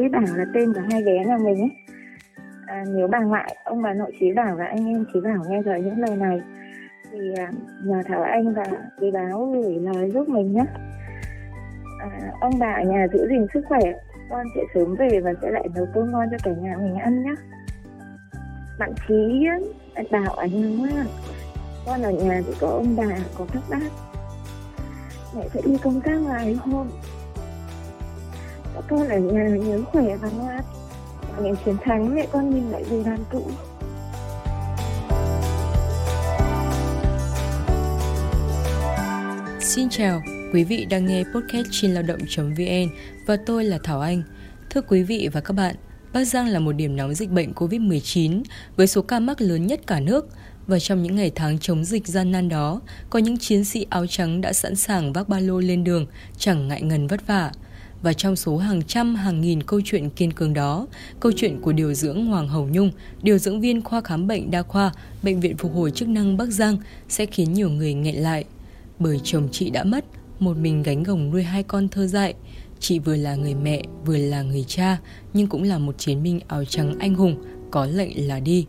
với Bảo là tên của hai bé nhà mình ấy. À, nếu bà ngoại ông bà nội chí Bảo và anh em chí Bảo nghe rồi những lời này. Thì à, nhờ Thảo Anh và quý báo gửi lời giúp mình nhé. À, ông bà ở nhà giữ gìn sức khỏe con sẽ sớm về và sẽ lại nấu cơm ngon cho cả nhà mình ăn nhé. Bạn chí bảo ở nhà quá con ở nhà chỉ có ông bà có các bác. Mẹ sẽ đi công tác vài hôm con ở nhà nhớ khỏe và ngoan ngày chiến thắng mẹ con nhìn lại về đoàn tụ Xin chào, quý vị đang nghe podcast trên lao động.vn và tôi là Thảo Anh. Thưa quý vị và các bạn, Bắc Giang là một điểm nóng dịch bệnh COVID-19 với số ca mắc lớn nhất cả nước. Và trong những ngày tháng chống dịch gian nan đó, có những chiến sĩ áo trắng đã sẵn sàng vác ba lô lên đường, chẳng ngại ngần vất vả. Và trong số hàng trăm hàng nghìn câu chuyện kiên cường đó, câu chuyện của điều dưỡng Hoàng Hồng Nhung, điều dưỡng viên khoa khám bệnh đa khoa, Bệnh viện Phục hồi chức năng Bắc Giang sẽ khiến nhiều người nghẹn lại. Bởi chồng chị đã mất, một mình gánh gồng nuôi hai con thơ dại. Chị vừa là người mẹ, vừa là người cha, nhưng cũng là một chiến binh áo trắng anh hùng, có lệnh là đi.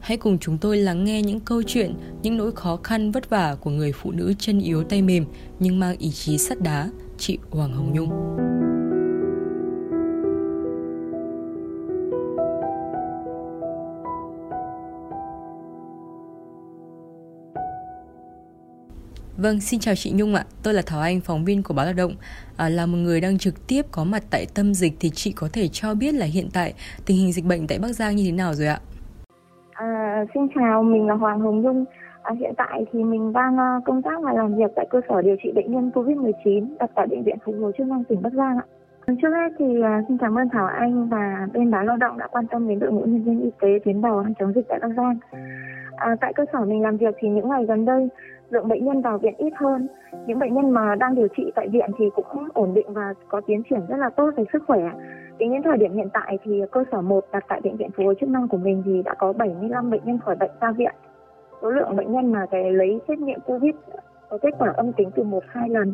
Hãy cùng chúng tôi lắng nghe những câu chuyện, những nỗi khó khăn vất vả của người phụ nữ chân yếu tay mềm nhưng mang ý chí sắt đá, chị Hoàng Hồng Nhung. Vâng, xin chào chị Nhung ạ. Tôi là Thảo Anh, phóng viên của báo Lao động. À, là một người đang trực tiếp có mặt tại tâm dịch thì chị có thể cho biết là hiện tại tình hình dịch bệnh tại Bắc Giang như thế nào rồi ạ? À, xin chào, mình là Hoàng Hồng Nhung. À, hiện tại thì mình đang à, công tác và làm việc tại cơ sở điều trị bệnh nhân COVID-19 đặt tại bệnh viện phục hồi chức năng tỉnh Bắc Giang ạ. Vâng, trước hết thì à, xin cảm ơn Thảo Anh và bên báo Lao động đã quan tâm đến đội ngũ nhân viên y tế tuyến đầu chống dịch tại Bắc Giang. À, tại cơ sở mình làm việc thì những ngày gần đây lượng bệnh nhân vào viện ít hơn. Những bệnh nhân mà đang điều trị tại viện thì cũng ổn định và có tiến triển rất là tốt về sức khỏe. Tính đến thời điểm hiện tại thì cơ sở 1 đặt tại bệnh viện phục hồi chức năng của mình thì đã có 75 bệnh nhân khỏi bệnh ra viện. Số lượng bệnh nhân mà cái lấy xét nghiệm COVID có kết quả âm tính từ 1 2 lần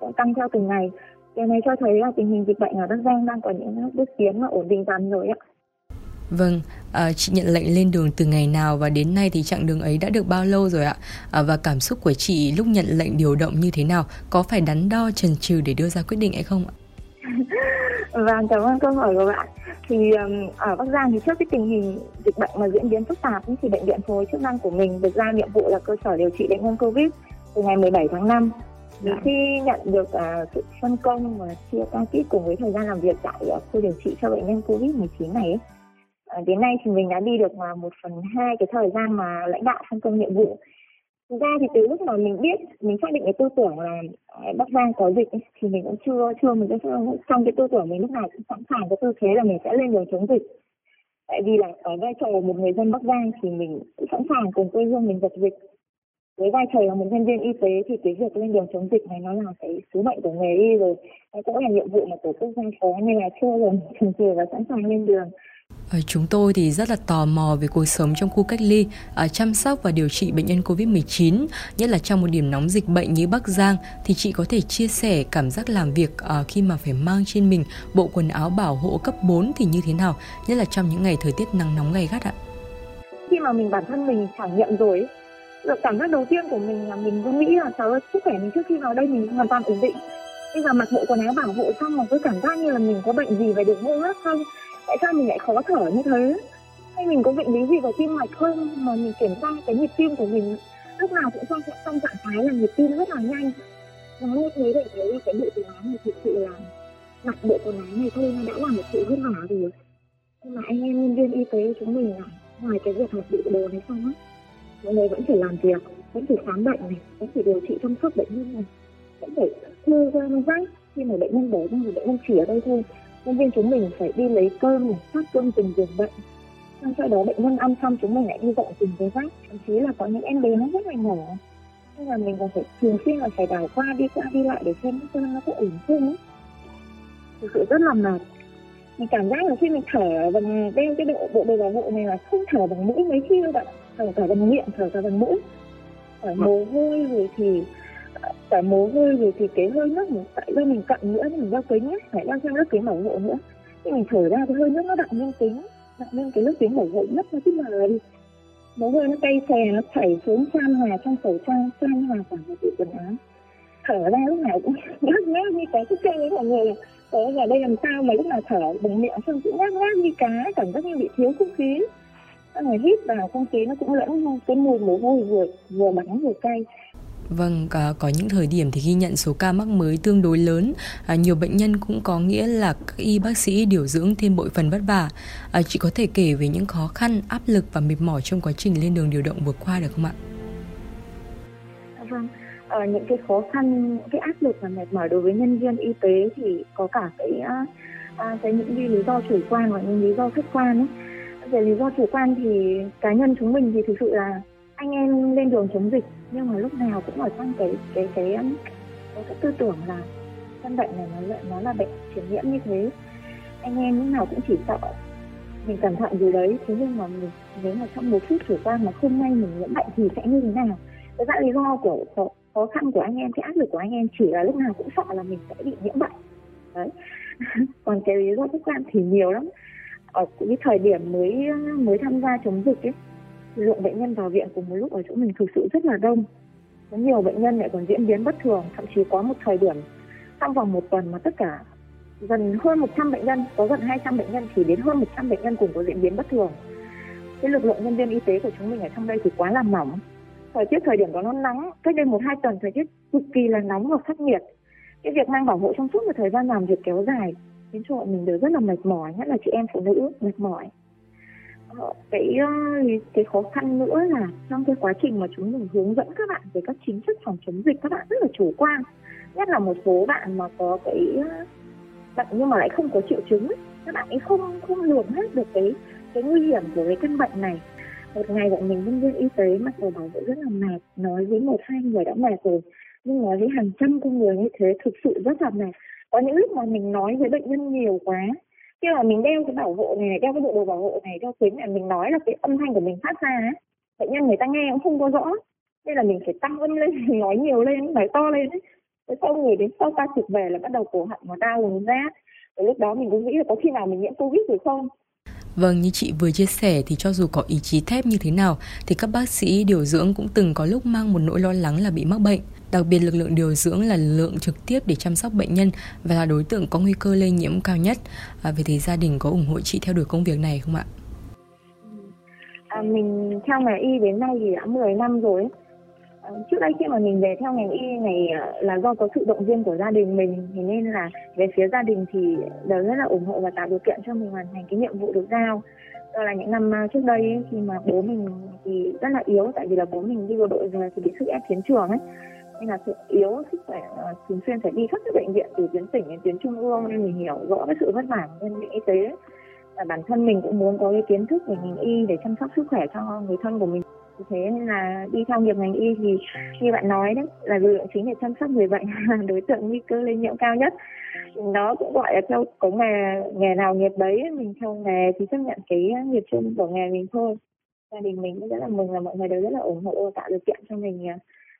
cũng tăng theo từng ngày. Điều này cho thấy là tình hình dịch bệnh ở Bắc Giang đang có những bước tiến và ổn định dần rồi ạ. Vâng, à, chị nhận lệnh lên đường từ ngày nào và đến nay thì chặng đường ấy đã được bao lâu rồi ạ? À, và cảm xúc của chị lúc nhận lệnh điều động như thế nào? Có phải đắn đo chần chừ để đưa ra quyết định hay không ạ? Vâng, cảm ơn câu hỏi của bạn. Thì um, ở Bắc Giang thì trước cái tình hình dịch bệnh mà diễn biến phức tạp thì bệnh viện phối chức năng của mình được ra nhiệm vụ là cơ sở điều trị bệnh nhân Covid từ ngày 17 tháng 5 thì dạ. khi nhận được uh, sự phân công và chia ca kíp cùng với thời gian làm việc tại uh, khu điều trị cho bệnh nhân Covid-19 này ấy, Ờ, đến nay thì mình đã đi được mà một phần hai cái thời gian mà lãnh đạo phân công nhiệm vụ. Thực ra thì từ lúc mà mình biết, mình xác định cái tư tưởng là à, bắc giang có dịch thì mình cũng chưa chưa mình cũng trong cái tư tưởng mình lúc nào cũng sẵn sàng cái tư thế là mình sẽ lên đường chống dịch. Tại vì là ở vai trò một người dân bắc giang thì mình cũng sẵn sàng cùng quê hương mình dập dịch. Với vai trò là một nhân viên y tế thì cái việc lên đường chống dịch này nó là cái sứ mệnh của nghề y rồi, nó cũng là nhiệm vụ mà tổ quốc giao phó, nên là chưa rồi chừng chừ và sẵn sàng lên đường. Ờ, chúng tôi thì rất là tò mò về cuộc sống trong khu cách ly, ờ, chăm sóc và điều trị bệnh nhân COVID-19, nhất là trong một điểm nóng dịch bệnh như Bắc Giang thì chị có thể chia sẻ cảm giác làm việc ờ, khi mà phải mang trên mình bộ quần áo bảo hộ cấp 4 thì như thế nào, nhất là trong những ngày thời tiết nắng nóng gay gắt ạ? Khi mà mình bản thân mình trải nghiệm rồi, cảm giác đầu tiên của mình là mình cứ nghĩ là trời ơi sức khỏe mình trước khi vào đây mình hoàn toàn ổn định. Bây giờ mặc bộ quần áo bảo hộ xong mà cứ cảm giác như là mình có bệnh gì về đường hô hấp không tại sao mình lại khó thở như thế? Hay mình có bệnh lý gì vào tim mạch không? Mà mình kiểm tra cái nhịp tim của mình, lúc nào cũng trong trong trạng thái là nhịp tim rất là nhanh. Và như thế để thấy cái bộ quần áo này thực sự là mặc bộ quần áo này thôi, nó đã là một sự vất vả rồi. Nhưng mà anh em nhân viên y tế chúng mình là, ngoài cái việc mặc bộ đồ này xong á, mọi người vẫn phải làm việc, vẫn phải khám bệnh này, vẫn phải điều trị chăm sóc bệnh nhân này, vẫn phải thu ra rác khi mà bệnh nhân đổ ra thì bệnh nhân chỉ ở đây thôi nhân viên chúng mình phải đi lấy cơm này, phát cơm từng giường bệnh xong sau đó bệnh nhân ăn xong chúng mình lại đi dọn từng cái rác. Thậm chí là có những em bé nó rất là nhỏ. Nên là mình còn phải thường xuyên là phải đảo qua, đi qua, đi lại để xem xem nó có ổn không ấy. Thực sự rất là mệt. Mình cảm giác là khi mình thở bằng đeo cái độ bộ đồ bảo hộ này là không thở bằng mũi mấy khi đâu bạn thở cả bằng miệng, thở cả bằng mũi. Thở mồ hôi rồi thì cả mồ hôi rồi thì cái hơi nước mình tại do mình cặn nữa, mình đeo kính ấy, phải đeo thêm lớp kính bảo hộ nữa. Thì mình thở ra cái hơi nước nó đậm lên kính đậm lên cái lớp kính bảo hộ nhất nó cứ mờ đi mồ hôi nó cay xè, nó chảy xuống chan hòa, trong khẩu trang chan hòa cả một bộ quần áo. Thở ra lúc nào cũng ngáp ngáp như cái cái kêu với mọi người ở giờ đây làm sao mà lúc nào thở bằng miệng xong cũng ngáp ngáp như cá, cảm giác như bị thiếu không khí. Người hít vào không khí nó cũng lẫn cái mùi mồ hôi vừa vừa bắn vừa cay. Vâng, có, có những thời điểm thì ghi nhận số ca mắc mới tương đối lớn, à, nhiều bệnh nhân cũng có nghĩa là các y bác sĩ điều dưỡng thêm bội phần vất vả. À, chị có thể kể về những khó khăn, áp lực và mệt mỏi trong quá trình lên đường điều động vừa qua được không ạ? Vâng, à, những cái khó khăn, những cái áp lực và mệt mỏi đối với nhân viên y tế thì có cả cái à, cái những cái lý do chủ quan và những lý do khách quan ấy. Về lý do chủ quan thì cá nhân chúng mình thì thực sự là anh em lên đường chống dịch nhưng mà lúc nào cũng ở trong cái cái cái um, cái, cái tư tưởng là căn bệnh này nó nó là bệnh truyền nhiễm như thế. Anh em lúc nào cũng chỉ sợ mình cẩn thận gì đấy. Thế nhưng mà mình nếu mà trong một phút chủ quan mà không may mình nhiễm bệnh thì sẽ như thế nào? Cái dạng lý do của khó, khó khăn của anh em cái áp lực của anh em chỉ là lúc nào cũng sợ là mình sẽ bị nhiễm bệnh. Đấy. Còn cái lý do khách quan thì nhiều lắm. Ở cái thời điểm mới mới tham gia chống dịch ấy lượng bệnh nhân vào viện cùng một lúc ở chỗ mình thực sự rất là đông. Có nhiều bệnh nhân lại còn diễn biến bất thường, thậm chí có một thời điểm. Trong vòng một tuần mà tất cả gần hơn 100 bệnh nhân, có gần 200 bệnh nhân chỉ đến hơn 100 bệnh nhân cùng có diễn biến bất thường. Cái lực lượng nhân viên y tế của chúng mình ở trong đây thì quá là mỏng thời tiết, thời điểm đó nó nắng, cách đây một, hai tuần thời tiết cực kỳ là nóng và khắc nghiệt. Cái việc mang bảo hộ trong suốt một thời gian làm việc kéo dài khiến cho bọn mình đều rất là mệt mỏi, nhất là chị em phụ nữ mệt mỏi. Ờ, cái cái khó khăn nữa là trong cái quá trình mà chúng mình hướng dẫn các bạn về các chính sách phòng chống dịch, các bạn rất là chủ quan. Nhất là một số bạn mà có cái bệnh nhưng mà lại không có triệu chứng các bạn ấy không không lường hết được cái cái nguy hiểm của cái căn bệnh này. Một ngày bọn mình nhân viên y tế mặc dù bảo vệ rất là mệt, nói với một, hai người đã mệt rồi, nhưng nói với hàng trăm con người như thế thực sự rất là mệt. Có những lúc mà mình nói với bệnh nhân nhiều quá khi mà mình đeo cái bảo hộ này đeo cái bộ đồ bảo hộ này đeo kính là mình nói là cái âm thanh của mình phát ra ấy, bệnh nhân người ta nghe cũng không có rõ. Nên là mình phải tăng âm lên mình nói nhiều lên nói to lên ấy. Thế sau người đến sau ta trực về là bắt đầu cổ họng nó đau vùng rát lúc đó mình cũng nghĩ là có khi nào mình nhiễm covid rồi không? Vâng, như chị vừa chia sẻ thì cho dù có ý chí thép như thế nào thì các bác sĩ điều dưỡng cũng từng có lúc mang một nỗi lo lắng là bị mắc bệnh. Đặc biệt lực lượng điều dưỡng là lực lượng trực tiếp để chăm sóc bệnh nhân và là đối tượng có nguy cơ lây nhiễm cao nhất. À, vậy thì gia đình có ủng hộ chị theo đuổi công việc này không ạ? À, mình theo nghề y đến nay thì đã 10 năm rồi. Ờ, trước đây khi mà mình về theo ngành y này ờ, là do có sự động viên của gia đình mình thì nên là về phía gia đình thì đều rất là ủng hộ và tạo điều kiện cho mình hoàn thành cái nhiệm vụ được giao. Do là những năm ờ, trước đây ấy, khi mà bố mình thì rất là yếu tại vì là bố mình đi bộ đội rồi thì bị sức ép chiến trường ấy. Nên là sự yếu sức khỏe thường xuyên phải đi khắp các bệnh viện từ tuyến tỉnh đến tuyến trung ương nên mình hiểu rõ cái sự vất vả của nhân viên y tế. Và bản thân mình cũng muốn có cái kiến thức về ngành y để chăm sóc sức khỏe cho người thân của mình thế nên là đi theo nghiệp ngành y thì như bạn nói đấy là lực lượng chính để chăm sóc người bệnh đối tượng nguy cơ lây nhiễm cao nhất nó cũng gọi là theo có nghề nghề nào nghiệp đấy mình theo nghề thì chấp nhận cái nghiệp chung của nghề mình thôi gia đình mình cũng rất là mừng là mọi người đều rất là ủng hộ tạo điều kiện cho mình à,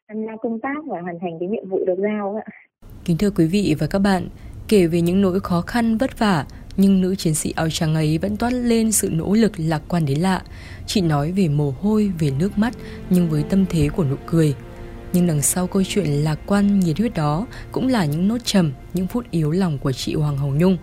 tham gia công tác và hoàn thành cái nhiệm vụ được giao ạ. Kính thưa quý vị và các bạn, kể về những nỗi khó khăn vất vả, nhưng nữ chiến sĩ áo trắng ấy vẫn toát lên sự nỗ lực lạc quan đến lạ. Chị nói về mồ hôi, về nước mắt, nhưng với tâm thế của nụ cười. Nhưng đằng sau câu chuyện lạc quan nhiệt huyết đó cũng là những nốt trầm, những phút yếu lòng của chị Hoàng Hồng Nhung.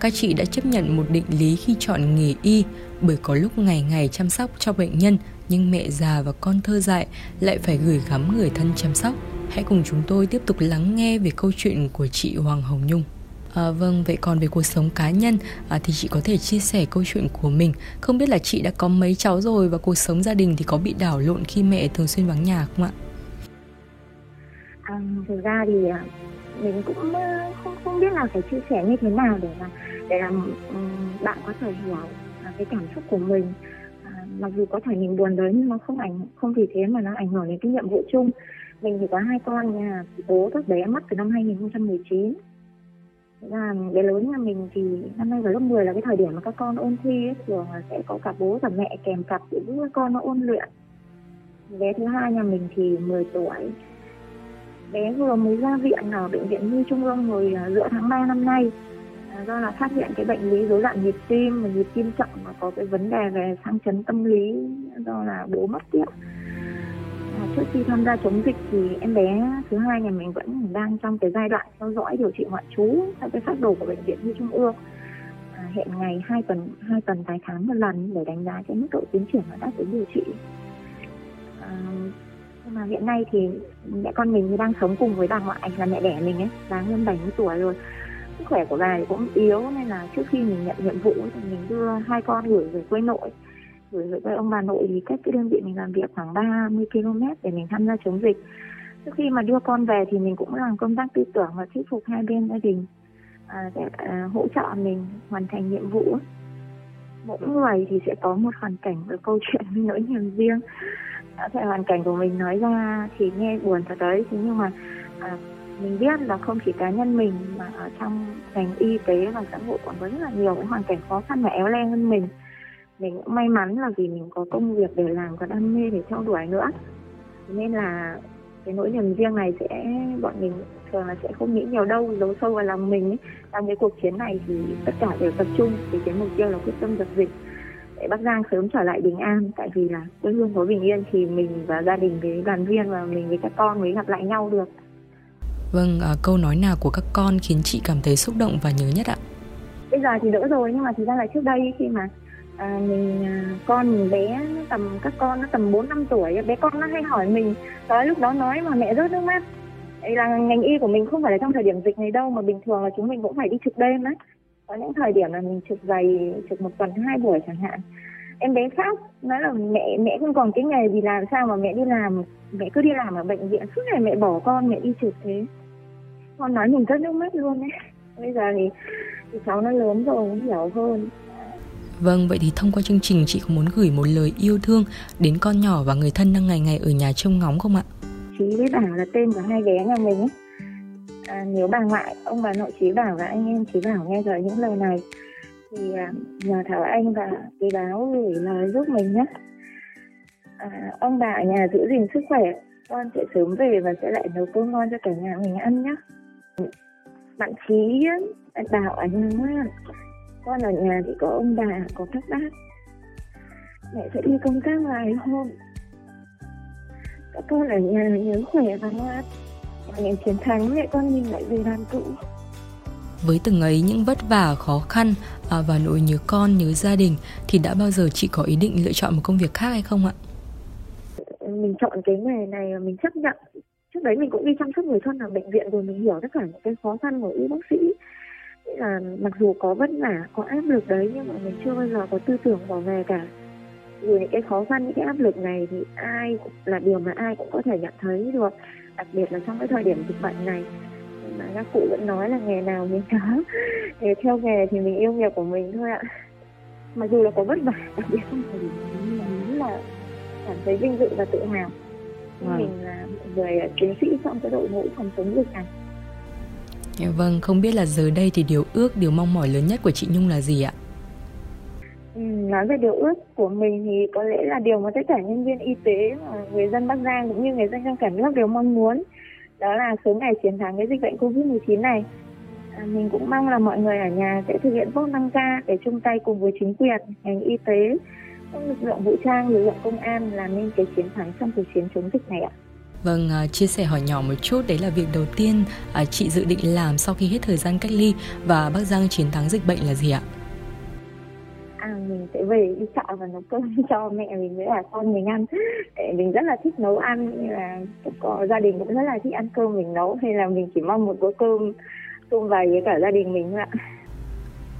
Các chị đã chấp nhận một định lý khi chọn nghề y bởi có lúc ngày ngày chăm sóc cho bệnh nhân nhưng mẹ già và con thơ dại lại phải gửi gắm người thân chăm sóc. Hãy cùng chúng tôi tiếp tục lắng nghe về câu chuyện của chị Hoàng Hồng Nhung. À, vâng, vậy còn về cuộc sống cá nhân à, thì chị có thể chia sẻ câu chuyện của mình. Không biết là chị đã có mấy cháu rồi và cuộc sống gia đình thì có bị đảo lộn khi mẹ thường xuyên vắng nhà không ạ? À, thực ra thì à, mình cũng không không biết là phải chia sẻ như thế nào để mà để làm ừ, bạn có thể hiểu à, cái cảm xúc của mình à, mặc dù có thể mình buồn đấy nhưng nó không ảnh không vì thế mà nó ảnh hưởng đến cái nhiệm vụ chung mình thì có hai con nhà bố các bé mất từ năm 2019 là bé lớn nhà mình thì năm nay vào lớp 10 là cái thời điểm mà các con ôn thi ấy, thường là sẽ có cả bố cả mẹ kèm cặp để giúp các con nó ôn luyện. Bé thứ hai nhà mình thì 10 tuổi. Bé vừa mới ra viện ở bệnh viện nhi trung ương hồi à, giữa tháng 3 năm nay. À, do là phát hiện cái bệnh lý rối loạn nhịp tim và nhịp tim chậm và có cái vấn đề về sang chấn tâm lý do là bố mất tiếc trước khi tham gia chống dịch thì em bé thứ hai nhà mình vẫn đang trong cái giai đoạn theo dõi điều trị ngoại trú theo cái phác đồ của bệnh viện nhi trung ương. À, hẹn ngày hai tuần hai tuần tái khám một lần để đánh giá cái mức độ tiến triển và đáp ứng điều trị. À, nhưng mà hiện nay thì mẹ con mình thì đang sống cùng với bà ngoại là mẹ đẻ mình ấy bà hơn 70 tuổi rồi. Sức khỏe của bà thì cũng yếu nên là trước khi mình nhận nhiệm vụ thì mình đưa hai con gửi về quê nội gửi về ông bà nội thì cách cái đơn vị mình làm việc khoảng 30 km để mình tham gia chống dịch. Trước khi mà đưa con về thì mình cũng làm công tác tư tưởng và thuyết phục hai bên gia đình à, để à, hỗ trợ mình hoàn thành nhiệm vụ. Mỗi người thì sẽ có một hoàn cảnh và câu chuyện với nỗi niềm riêng. Có thể hoàn cảnh của mình nói ra thì nghe buồn thật đấy. Thế nhưng mà à, mình biết là không chỉ cá nhân mình mà ở trong ngành y tế và xã hội còn có rất là nhiều cái hoàn cảnh khó khăn và éo le hơn mình mình cũng may mắn là vì mình có công việc để làm có đam mê để theo đuổi nữa nên là cái nỗi niềm riêng này sẽ bọn mình thường là sẽ không nghĩ nhiều đâu giấu sâu vào lòng mình ấy. trong cái cuộc chiến này thì tất cả đều tập trung vì cái mục tiêu là quyết tâm dập dịch để Bắc Giang sớm trở lại bình an tại vì là quê hương có bình yên thì mình và gia đình với đoàn viên và mình với các con mới gặp lại nhau được Vâng, à, câu nói nào của các con khiến chị cảm thấy xúc động và nhớ nhất ạ? Bây giờ thì đỡ rồi nhưng mà thực ra là trước đây khi mà à, mình à, con mình bé tầm các con nó tầm 4 năm tuổi bé con nó hay hỏi mình tới lúc đó nói mà mẹ rớt nước mắt. Là ngành y của mình không phải là trong thời điểm dịch này đâu mà bình thường là chúng mình cũng phải đi trực đêm đấy có những thời điểm là mình trực dày trực một tuần hai buổi chẳng hạn. Em bé khóc nói là mẹ mẹ không còn cái nghề gì làm sao mà mẹ đi làm mẹ cứ đi làm ở bệnh viện suốt ngày mẹ bỏ con mẹ đi trực thế. Con nói mình rất nước mắt luôn đấy bây giờ thì, thì cháu nó lớn rồi nó hiểu hơn. Vâng, vậy thì thông qua chương trình chị có muốn gửi một lời yêu thương đến con nhỏ và người thân đang ngày ngày ở nhà trông ngóng không ạ? Chí biết Bảo là tên của hai bé nhà mình ấy. À, nếu bà ngoại, ông bà nội Chí Bảo và anh em Chí Bảo nghe rồi những lời này thì à, nhờ Thảo Anh và Chí Báo gửi lời giúp mình nhé. À, ông bà ở nhà giữ gìn sức khỏe, con sẽ sớm về và sẽ lại nấu cơm ngon cho cả nhà mình ăn nhé. Bạn Chí, bạn Bảo anh nhà con ở nhà thì có ông bà có các bác. Mẹ sẽ đi công tác vài hôm. Các con ở nhà nhớ khỏe và ngoan. Ngày chiến thắng mẹ con nhìn lại về đoàn tụ. Với từng ấy những vất vả khó khăn à, và nỗi nhớ con nhớ gia đình thì đã bao giờ chị có ý định lựa chọn một công việc khác hay không ạ? Mình chọn cái nghề này mình chấp nhận. Trước đấy mình cũng đi chăm sóc người thân ở bệnh viện rồi mình hiểu tất cả những cái khó khăn của y bác sĩ là mặc dù có vất vả có áp lực đấy nhưng mà mình chưa bao giờ có tư tưởng bỏ về cả. Dù những cái khó khăn những cái áp lực này thì ai là điều mà ai cũng có thể nhận thấy được đặc biệt là trong cái thời điểm dịch bệnh này. Mà các cụ vẫn nói là nghề nào nghề đó thì theo nghề thì mình yêu nghề của mình thôi ạ. Mặc dù là có vất vả đặc biệt trong thời điểm mình là cảm thấy vinh dự và tự hào. Wow. mình là một người chiến sĩ trong cái đội ngũ phòng chống dịch này Dạ vâng, không biết là giờ đây thì điều ước, điều mong mỏi lớn nhất của chị Nhung là gì ạ? Ừ, nói về điều ước của mình thì có lẽ là điều mà tất cả nhân viên y tế người dân Bắc Giang cũng như người dân trong cả nước đều mong muốn đó là sớm ngày chiến thắng cái dịch bệnh Covid-19 này. À, mình cũng mong là mọi người ở nhà sẽ thực hiện tốt 5K để chung tay cùng với chính quyền, ngành y tế, các lực lượng vũ trang, lực lượng công an làm nên cái chiến thắng trong cuộc chiến chống dịch này ạ. Vâng, uh, chia sẻ hỏi nhỏ một chút đấy là việc đầu tiên uh, chị dự định làm sau khi hết thời gian cách ly và Bắc Giang chiến thắng dịch bệnh là gì ạ? À, mình sẽ về đi chợ và nấu cơm cho mẹ mình với cả con mình ăn. Để mình rất là thích nấu ăn, như là có gia đình cũng rất là thích ăn cơm mình nấu hay là mình chỉ mong một bữa cơm cơm vầy với cả gia đình mình thôi ạ.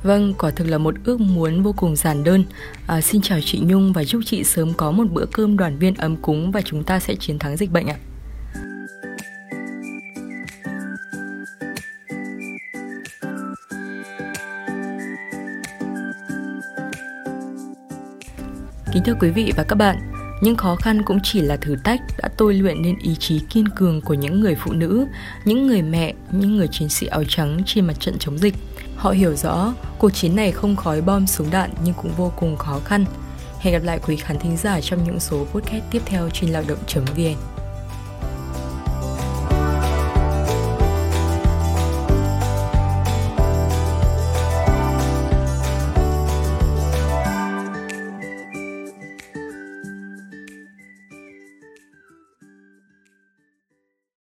Vâng, quả thực là một ước muốn vô cùng giản đơn. À, xin chào chị Nhung và chúc chị sớm có một bữa cơm đoàn viên ấm cúng và chúng ta sẽ chiến thắng dịch bệnh ạ. Kính thưa quý vị và các bạn, những khó khăn cũng chỉ là thử thách đã tôi luyện nên ý chí kiên cường của những người phụ nữ, những người mẹ, những người chiến sĩ áo trắng trên mặt trận chống dịch. Họ hiểu rõ cuộc chiến này không khói bom súng đạn nhưng cũng vô cùng khó khăn. Hẹn gặp lại quý khán thính giả trong những số podcast tiếp theo trên lao động.vn.